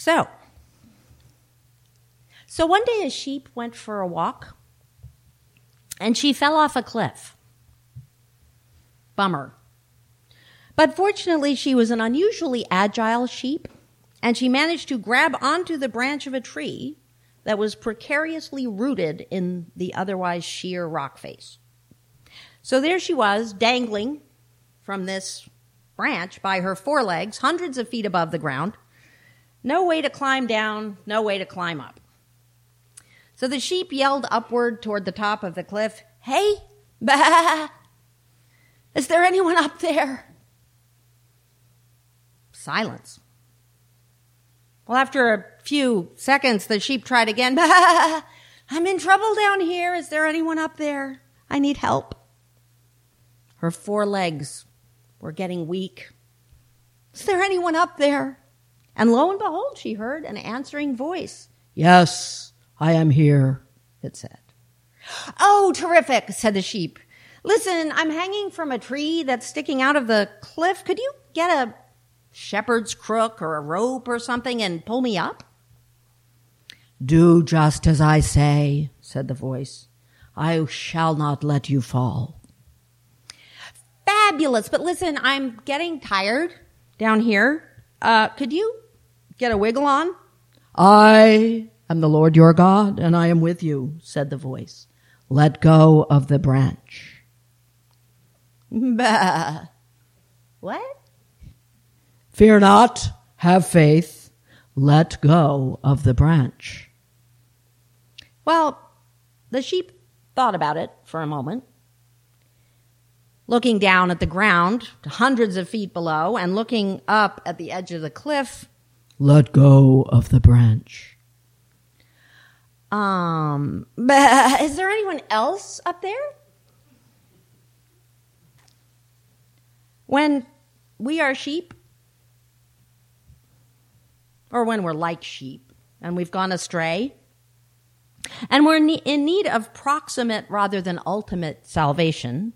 So, so one day a sheep went for a walk and she fell off a cliff. Bummer. But fortunately, she was an unusually agile sheep and she managed to grab onto the branch of a tree that was precariously rooted in the otherwise sheer rock face. So there she was, dangling from this branch by her forelegs, hundreds of feet above the ground. No way to climb down, no way to climb up. So the sheep yelled upward toward the top of the cliff, Hey, bah! Is there anyone up there? Silence. Well, after a few seconds, the sheep tried again. Bah! I'm in trouble down here. Is there anyone up there? I need help. Her four legs were getting weak. Is there anyone up there? And lo and behold, she heard an answering voice. Yes, I am here, it said. Oh, terrific, said the sheep. Listen, I'm hanging from a tree that's sticking out of the cliff. Could you get a shepherd's crook or a rope or something and pull me up? Do just as I say, said the voice. I shall not let you fall. Fabulous, but listen, I'm getting tired down here. Uh, could you get a wiggle on? I am the Lord your God, and I am with you, said the voice. Let go of the branch. Bah. What? Fear not, have faith, let go of the branch. Well, the sheep thought about it for a moment, looking down at the ground, hundreds of feet below, and looking up at the edge of the cliff. Let go of the branch. Um, is there anyone else up there? When we are sheep, or when we're like sheep and we've gone astray, and we're in need of proximate rather than ultimate salvation,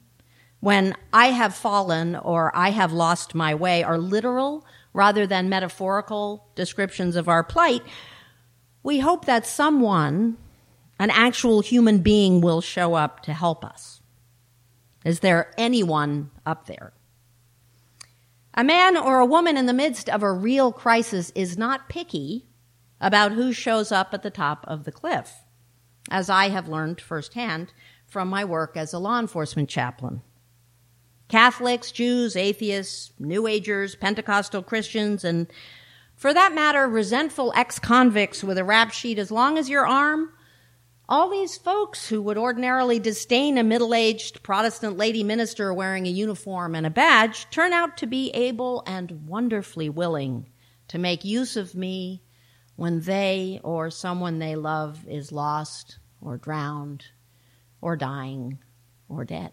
when I have fallen or I have lost my way are literal rather than metaphorical descriptions of our plight, we hope that someone, an actual human being, will show up to help us. Is there anyone up there? A man or a woman in the midst of a real crisis is not picky about who shows up at the top of the cliff, as I have learned firsthand from my work as a law enforcement chaplain. Catholics, Jews, atheists, New Agers, Pentecostal Christians, and for that matter, resentful ex convicts with a rap sheet as long as your arm all these folks who would ordinarily disdain a middle aged Protestant lady minister wearing a uniform and a badge turn out to be able and wonderfully willing to make use of me when they or someone they love is lost or drowned or dying or dead.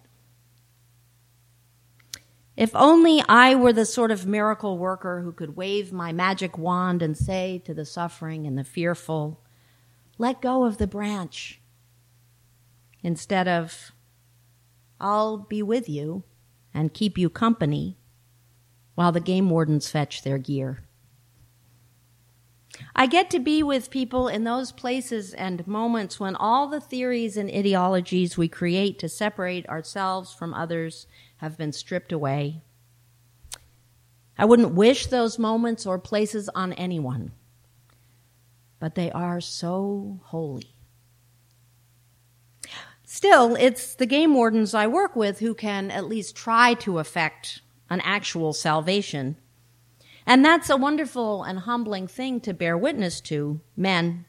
If only I were the sort of miracle worker who could wave my magic wand and say to the suffering and the fearful, let go of the branch instead of, I'll be with you and keep you company while the game wardens fetch their gear. I get to be with people in those places and moments when all the theories and ideologies we create to separate ourselves from others have been stripped away. I wouldn't wish those moments or places on anyone but they are so holy. Still, it's the game wardens I work with who can at least try to effect an actual salvation. And that's a wonderful and humbling thing to bear witness to men,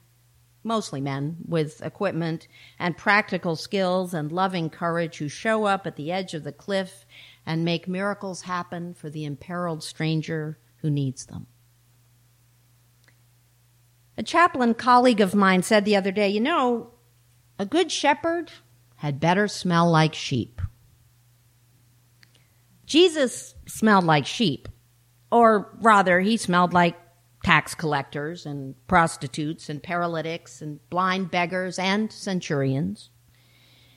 mostly men, with equipment and practical skills and loving courage who show up at the edge of the cliff and make miracles happen for the imperiled stranger who needs them. A chaplain colleague of mine said the other day, you know, a good shepherd had better smell like sheep. Jesus smelled like sheep, or rather, he smelled like tax collectors and prostitutes and paralytics and blind beggars and centurions.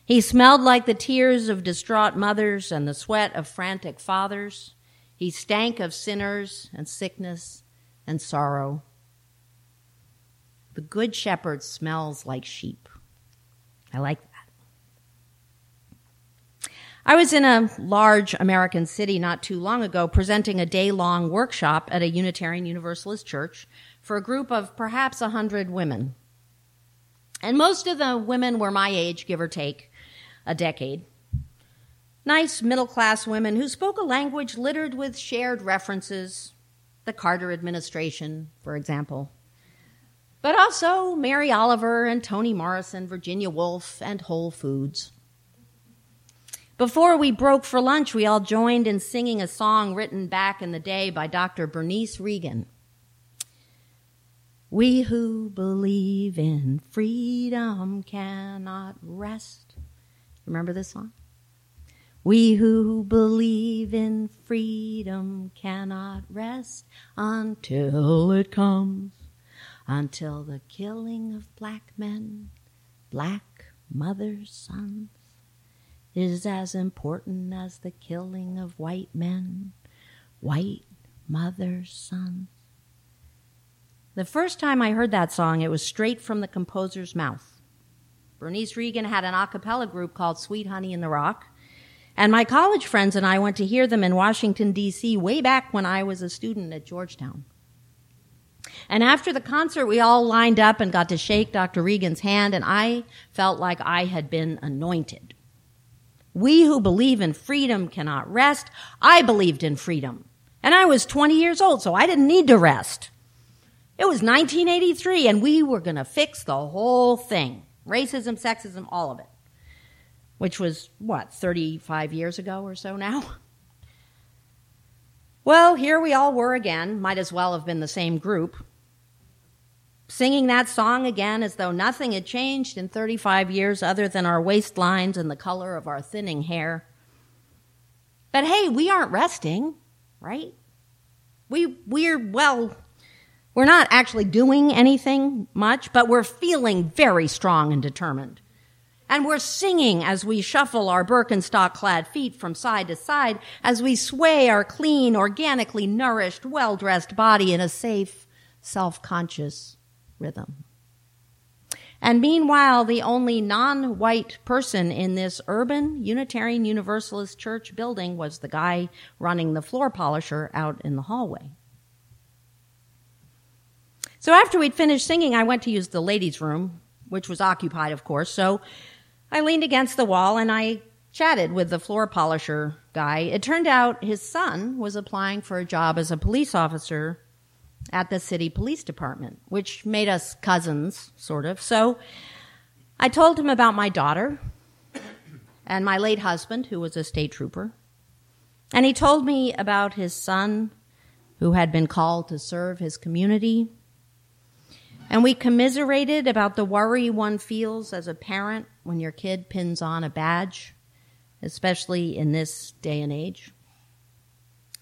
He smelled like the tears of distraught mothers and the sweat of frantic fathers. He stank of sinners and sickness and sorrow. The good shepherd smells like sheep. I like. I was in a large American city not too long ago presenting a day long workshop at a Unitarian Universalist church for a group of perhaps a hundred women. And most of the women were my age, give or take a decade. Nice middle class women who spoke a language littered with shared references, the Carter administration, for example. But also Mary Oliver and Toni Morrison, Virginia Woolf, and Whole Foods. Before we broke for lunch, we all joined in singing a song written back in the day by Dr. Bernice Reagon. We who believe in freedom cannot rest. Remember this song? We who believe in freedom cannot rest until it comes, until the killing of black men, black mothers' sons is as important as the killing of white men, white mothers' sons. The first time I heard that song, it was straight from the composer's mouth. Bernice Reagon had an a cappella group called Sweet Honey in the Rock, and my college friends and I went to hear them in Washington, D.C. way back when I was a student at Georgetown. And after the concert, we all lined up and got to shake Dr. Reagon's hand, and I felt like I had been anointed. We who believe in freedom cannot rest. I believed in freedom. And I was 20 years old, so I didn't need to rest. It was 1983 and we were going to fix the whole thing. Racism, sexism, all of it. Which was, what, 35 years ago or so now? Well, here we all were again. Might as well have been the same group singing that song again as though nothing had changed in 35 years other than our waistlines and the color of our thinning hair. But hey, we aren't resting, right? We, we're, well, we're not actually doing anything much, but we're feeling very strong and determined. And we're singing as we shuffle our Birkenstock clad feet from side to side, as we sway our clean, organically nourished, well dressed body in a safe, self conscious rhythm. And meanwhile, the only non white person in this urban Unitarian Universalist church building was the guy running the floor polisher out in the hallway. So after we'd finished singing, I went to use the ladies' room, which was occupied, of course. So I leaned against the wall and I chatted with the floor polisher guy. It turned out his son was applying for a job as a police officer at the city police department, which made us cousins, sort of. So I told him about my daughter and my late husband, who was a state trooper. And he told me about his son, who had been called to serve his community. And we commiserated about the worry one feels as a parent when your kid pins on a badge, especially in this day and age.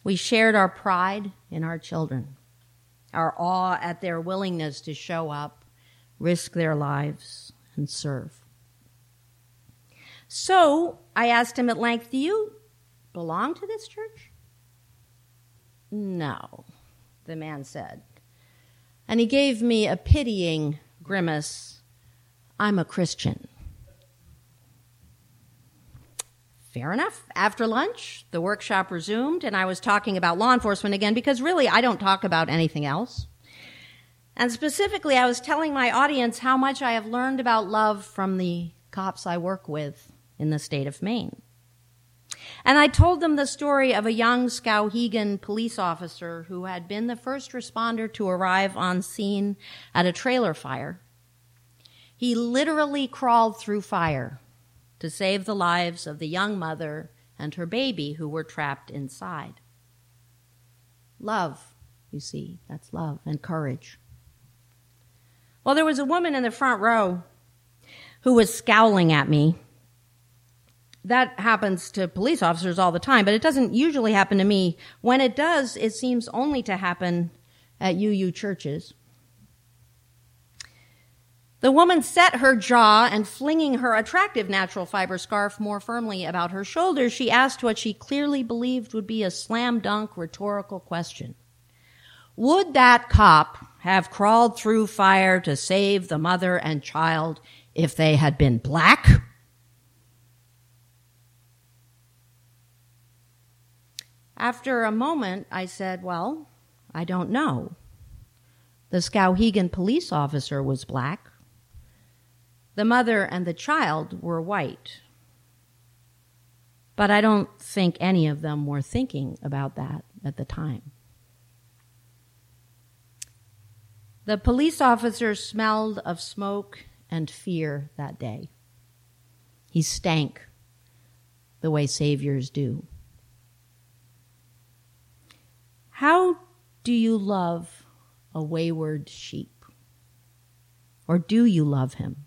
We shared our pride in our children our awe at their willingness to show up, risk their lives, and serve. So I asked him at length, Do you belong to this church? No, the man said. And he gave me a pitying grimace. I'm a Christian. Fair enough. After lunch, the workshop resumed, and I was talking about law enforcement again because really I don't talk about anything else. And specifically, I was telling my audience how much I have learned about love from the cops I work with in the state of Maine. And I told them the story of a young Skowhegan police officer who had been the first responder to arrive on scene at a trailer fire. He literally crawled through fire to save the lives of the young mother and her baby who were trapped inside. Love, you see, that's love and courage. Well, there was a woman in the front row who was scowling at me. That happens to police officers all the time, but it doesn't usually happen to me. When it does, it seems only to happen at UU churches. The woman set her jaw and flinging her attractive natural fiber scarf more firmly about her shoulders, she asked what she clearly believed would be a slam dunk rhetorical question. Would that cop have crawled through fire to save the mother and child if they had been black? After a moment, I said, Well, I don't know. The Skowhegan police officer was black. The mother and the child were white. But I don't think any of them were thinking about that at the time. The police officer smelled of smoke and fear that day. He stank the way saviors do. How do you love a wayward sheep? Or do you love him?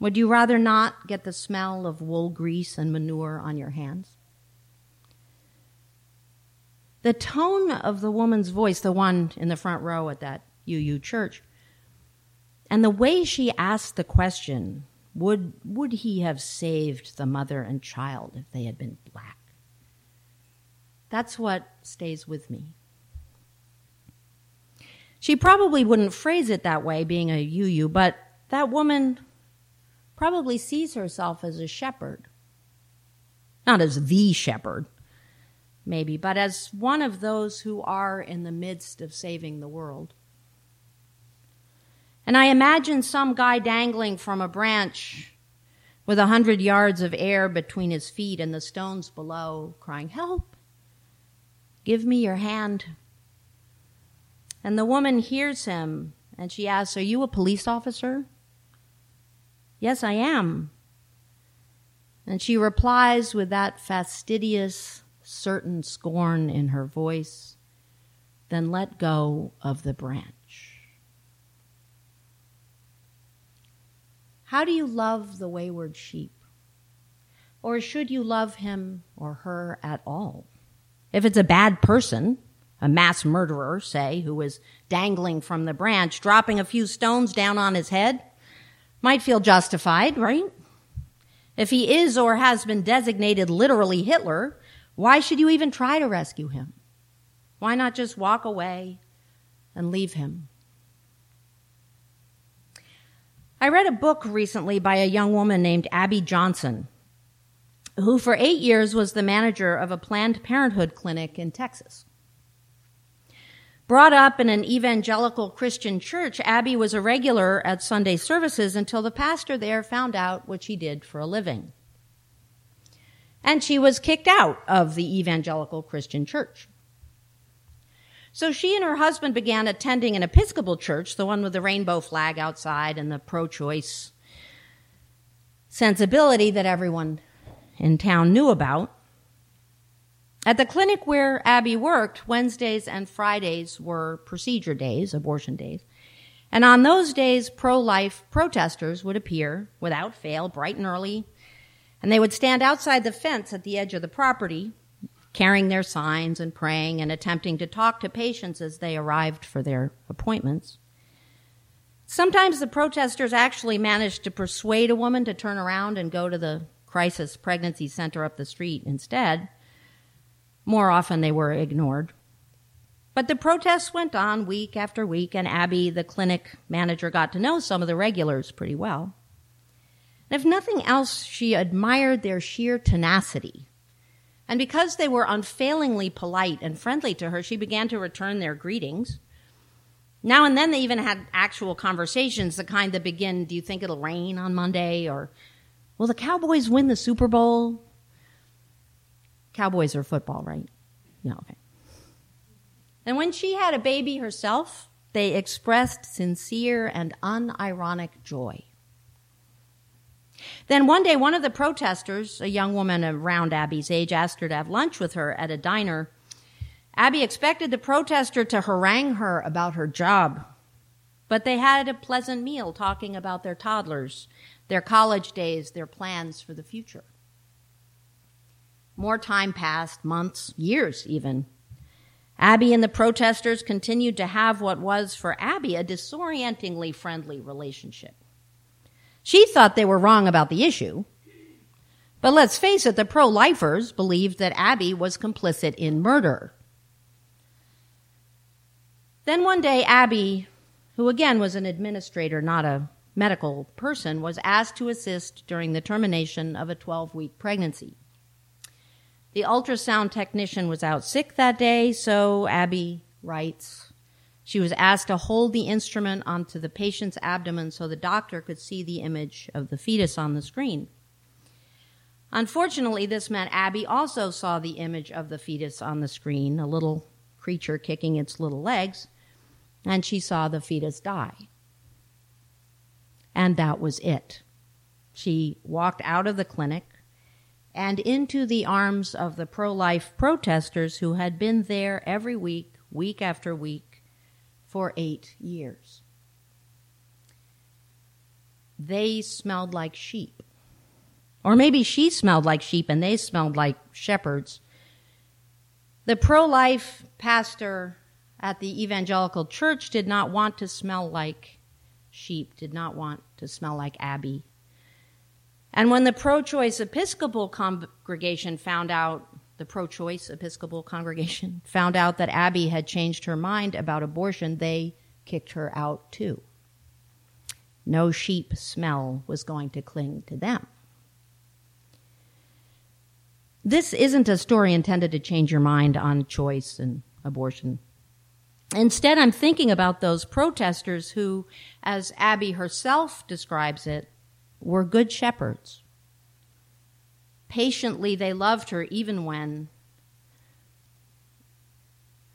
Would you rather not get the smell of wool grease and manure on your hands? The tone of the woman's voice, the one in the front row at that UU church, and the way she asked the question, would, would he have saved the mother and child if they had been black? That's what stays with me. She probably wouldn't phrase it that way, being a UU, but that woman probably sees herself as a shepherd. Not as the shepherd, maybe, but as one of those who are in the midst of saving the world. And I imagine some guy dangling from a branch with a hundred yards of air between his feet and the stones below, crying, Help! Give me your hand. And the woman hears him and she asks, Are you a police officer? Yes, I am. And she replies with that fastidious, certain scorn in her voice, Then let go of the branch. How do you love the wayward sheep? Or should you love him or her at all? If it's a bad person, a mass murderer, say, who is dangling from the branch, dropping a few stones down on his head, might feel justified, right? If he is or has been designated literally Hitler, why should you even try to rescue him? Why not just walk away and leave him? I read a book recently by a young woman named Abby Johnson who for eight years was the manager of a Planned Parenthood clinic in Texas. Brought up in an evangelical Christian church, Abby was a regular at Sunday services until the pastor there found out what she did for a living. And she was kicked out of the evangelical Christian church. So she and her husband began attending an Episcopal church, the one with the rainbow flag outside and the pro choice sensibility that everyone in town knew about. At the clinic where Abby worked, Wednesdays and Fridays were procedure days, abortion days. And on those days, pro life protesters would appear without fail, bright and early, and they would stand outside the fence at the edge of the property, carrying their signs and praying and attempting to talk to patients as they arrived for their appointments. Sometimes the protesters actually managed to persuade a woman to turn around and go to the crisis pregnancy center up the street instead. More often they were ignored. But the protests went on week after week, and Abby, the clinic manager, got to know some of the regulars pretty well. And if nothing else, she admired their sheer tenacity. And because they were unfailingly polite and friendly to her, she began to return their greetings. Now and then they even had actual conversations, the kind that begin, Do you think it'll rain on Monday? Or Will the Cowboys win the Super Bowl? Cowboys are football, right? Yeah, okay. And when she had a baby herself, they expressed sincere and unironic joy. Then one day, one of the protesters, a young woman around Abby's age, asked her to have lunch with her at a diner. Abby expected the protester to harangue her about her job, but they had a pleasant meal talking about their toddlers their college days, their plans for the future. More time passed, months, years even. Abby and the protesters continued to have what was for Abby a disorientingly friendly relationship. She thought they were wrong about the issue. But let's face it, the pro lifers believed that Abby was complicit in murder. Then one day, Abby, who again was an administrator, not a medical person, was asked to assist during the termination of a 12 week pregnancy. The ultrasound technician was out sick that day, so Abby writes she was asked to hold the instrument onto the patient's abdomen so the doctor could see the image of the fetus on the screen. Unfortunately, this meant Abby also saw the image of the fetus on the screen, a little creature kicking its little legs, and she saw the fetus die. And that was it. She walked out of the clinic and into the arms of the pro life protesters who had been there every week, week after week, for eight years. They smelled like sheep. Or maybe she smelled like sheep and they smelled like shepherds. The pro life pastor at the evangelical church did not want to smell like sheep, did not want to smell like Abby. And when the pro choice Episcopal congregation found out the pro choice Episcopal congregation found out that Abby had changed her mind about abortion, they kicked her out too. No sheep smell was going to cling to them. This isn't a story intended to change your mind on choice and abortion. Instead, I'm thinking about those protesters who, as Abby herself describes it, were good shepherds Patiently, they loved her even when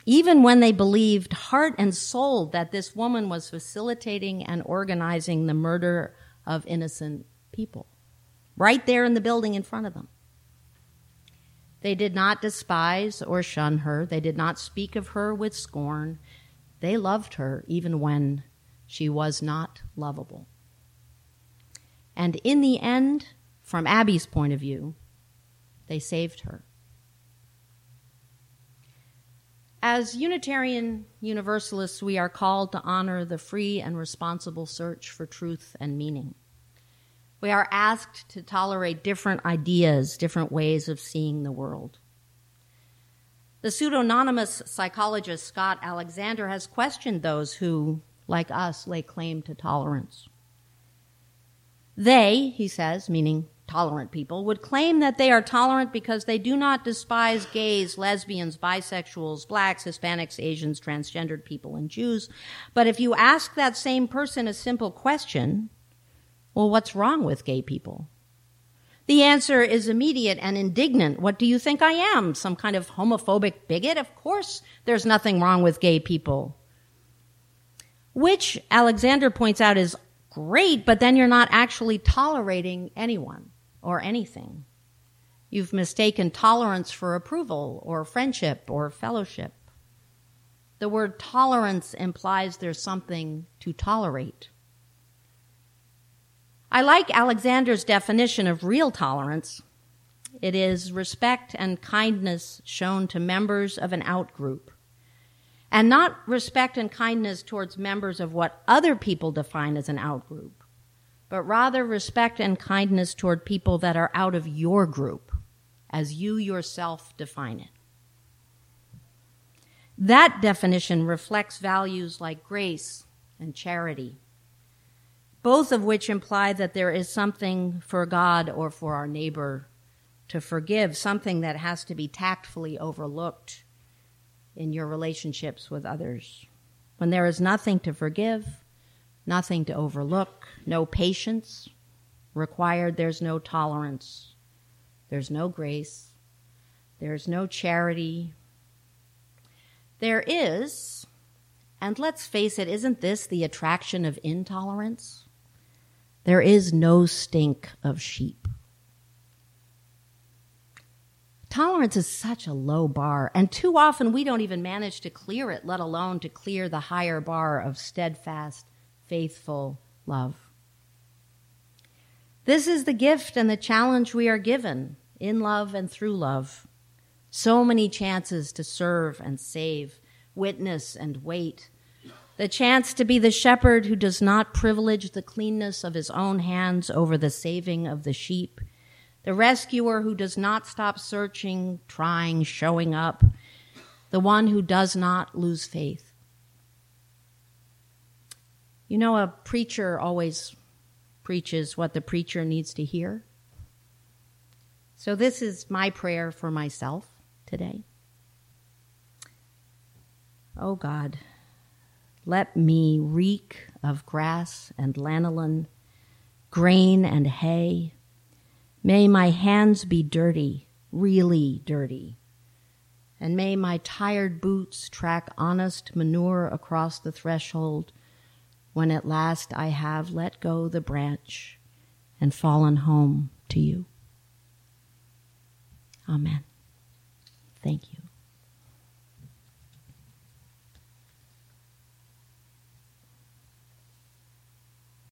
even when they believed heart and soul that this woman was facilitating and organizing the murder of innocent people, right there in the building in front of them. They did not despise or shun her. They did not speak of her with scorn. They loved her even when she was not lovable. And in the end, from Abby's point of view, they saved her. As Unitarian Universalists, we are called to honor the free and responsible search for truth and meaning. We are asked to tolerate different ideas, different ways of seeing the world. The pseudonymous psychologist Scott Alexander has questioned those who, like us, lay claim to tolerance. They, he says, meaning tolerant people, would claim that they are tolerant because they do not despise gays, lesbians, bisexuals, blacks, Hispanics, Asians, transgendered people, and Jews. But if you ask that same person a simple question, well, what's wrong with gay people? The answer is immediate and indignant. What do you think I am? Some kind of homophobic bigot? Of course there's nothing wrong with gay people. Which Alexander points out is great, but then you're not actually tolerating anyone or anything. You've mistaken tolerance for approval or friendship or fellowship. The word tolerance implies there's something to tolerate. I like Alexander's definition of real tolerance. It is respect and kindness shown to members of an outgroup, and not respect and kindness towards members of what other people define as an outgroup but rather respect and kindness toward people that are out of your group, as you yourself define it. That definition reflects values like grace and charity, both of which imply that there is something for God or for our neighbor to forgive, something that has to be tactfully overlooked in your relationships with others. When there is nothing to forgive, nothing to overlook, no patience required, there's no tolerance, there's no grace, there's no charity. There is, and let's face it, isn't this the attraction of intolerance? There is no stink of sheep. Tolerance is such a low bar, and too often we don't even manage to clear it, let alone to clear the higher bar of steadfast, faithful love. This is the gift and the challenge we are given in love and through love. So many chances to serve and save, witness and wait. The chance to be the shepherd who does not privilege the cleanness of his own hands over the saving of the sheep. The rescuer who does not stop searching, trying, showing up. The one who does not lose faith. You know, a preacher always preaches what the preacher needs to hear. So, this is my prayer for myself today. Oh God, let me reek of grass and lanolin, grain and hay. May my hands be dirty, really dirty. And may my tired boots track honest manure across the threshold when at last I have let go the branch and fallen home to you. Amen. Thank you.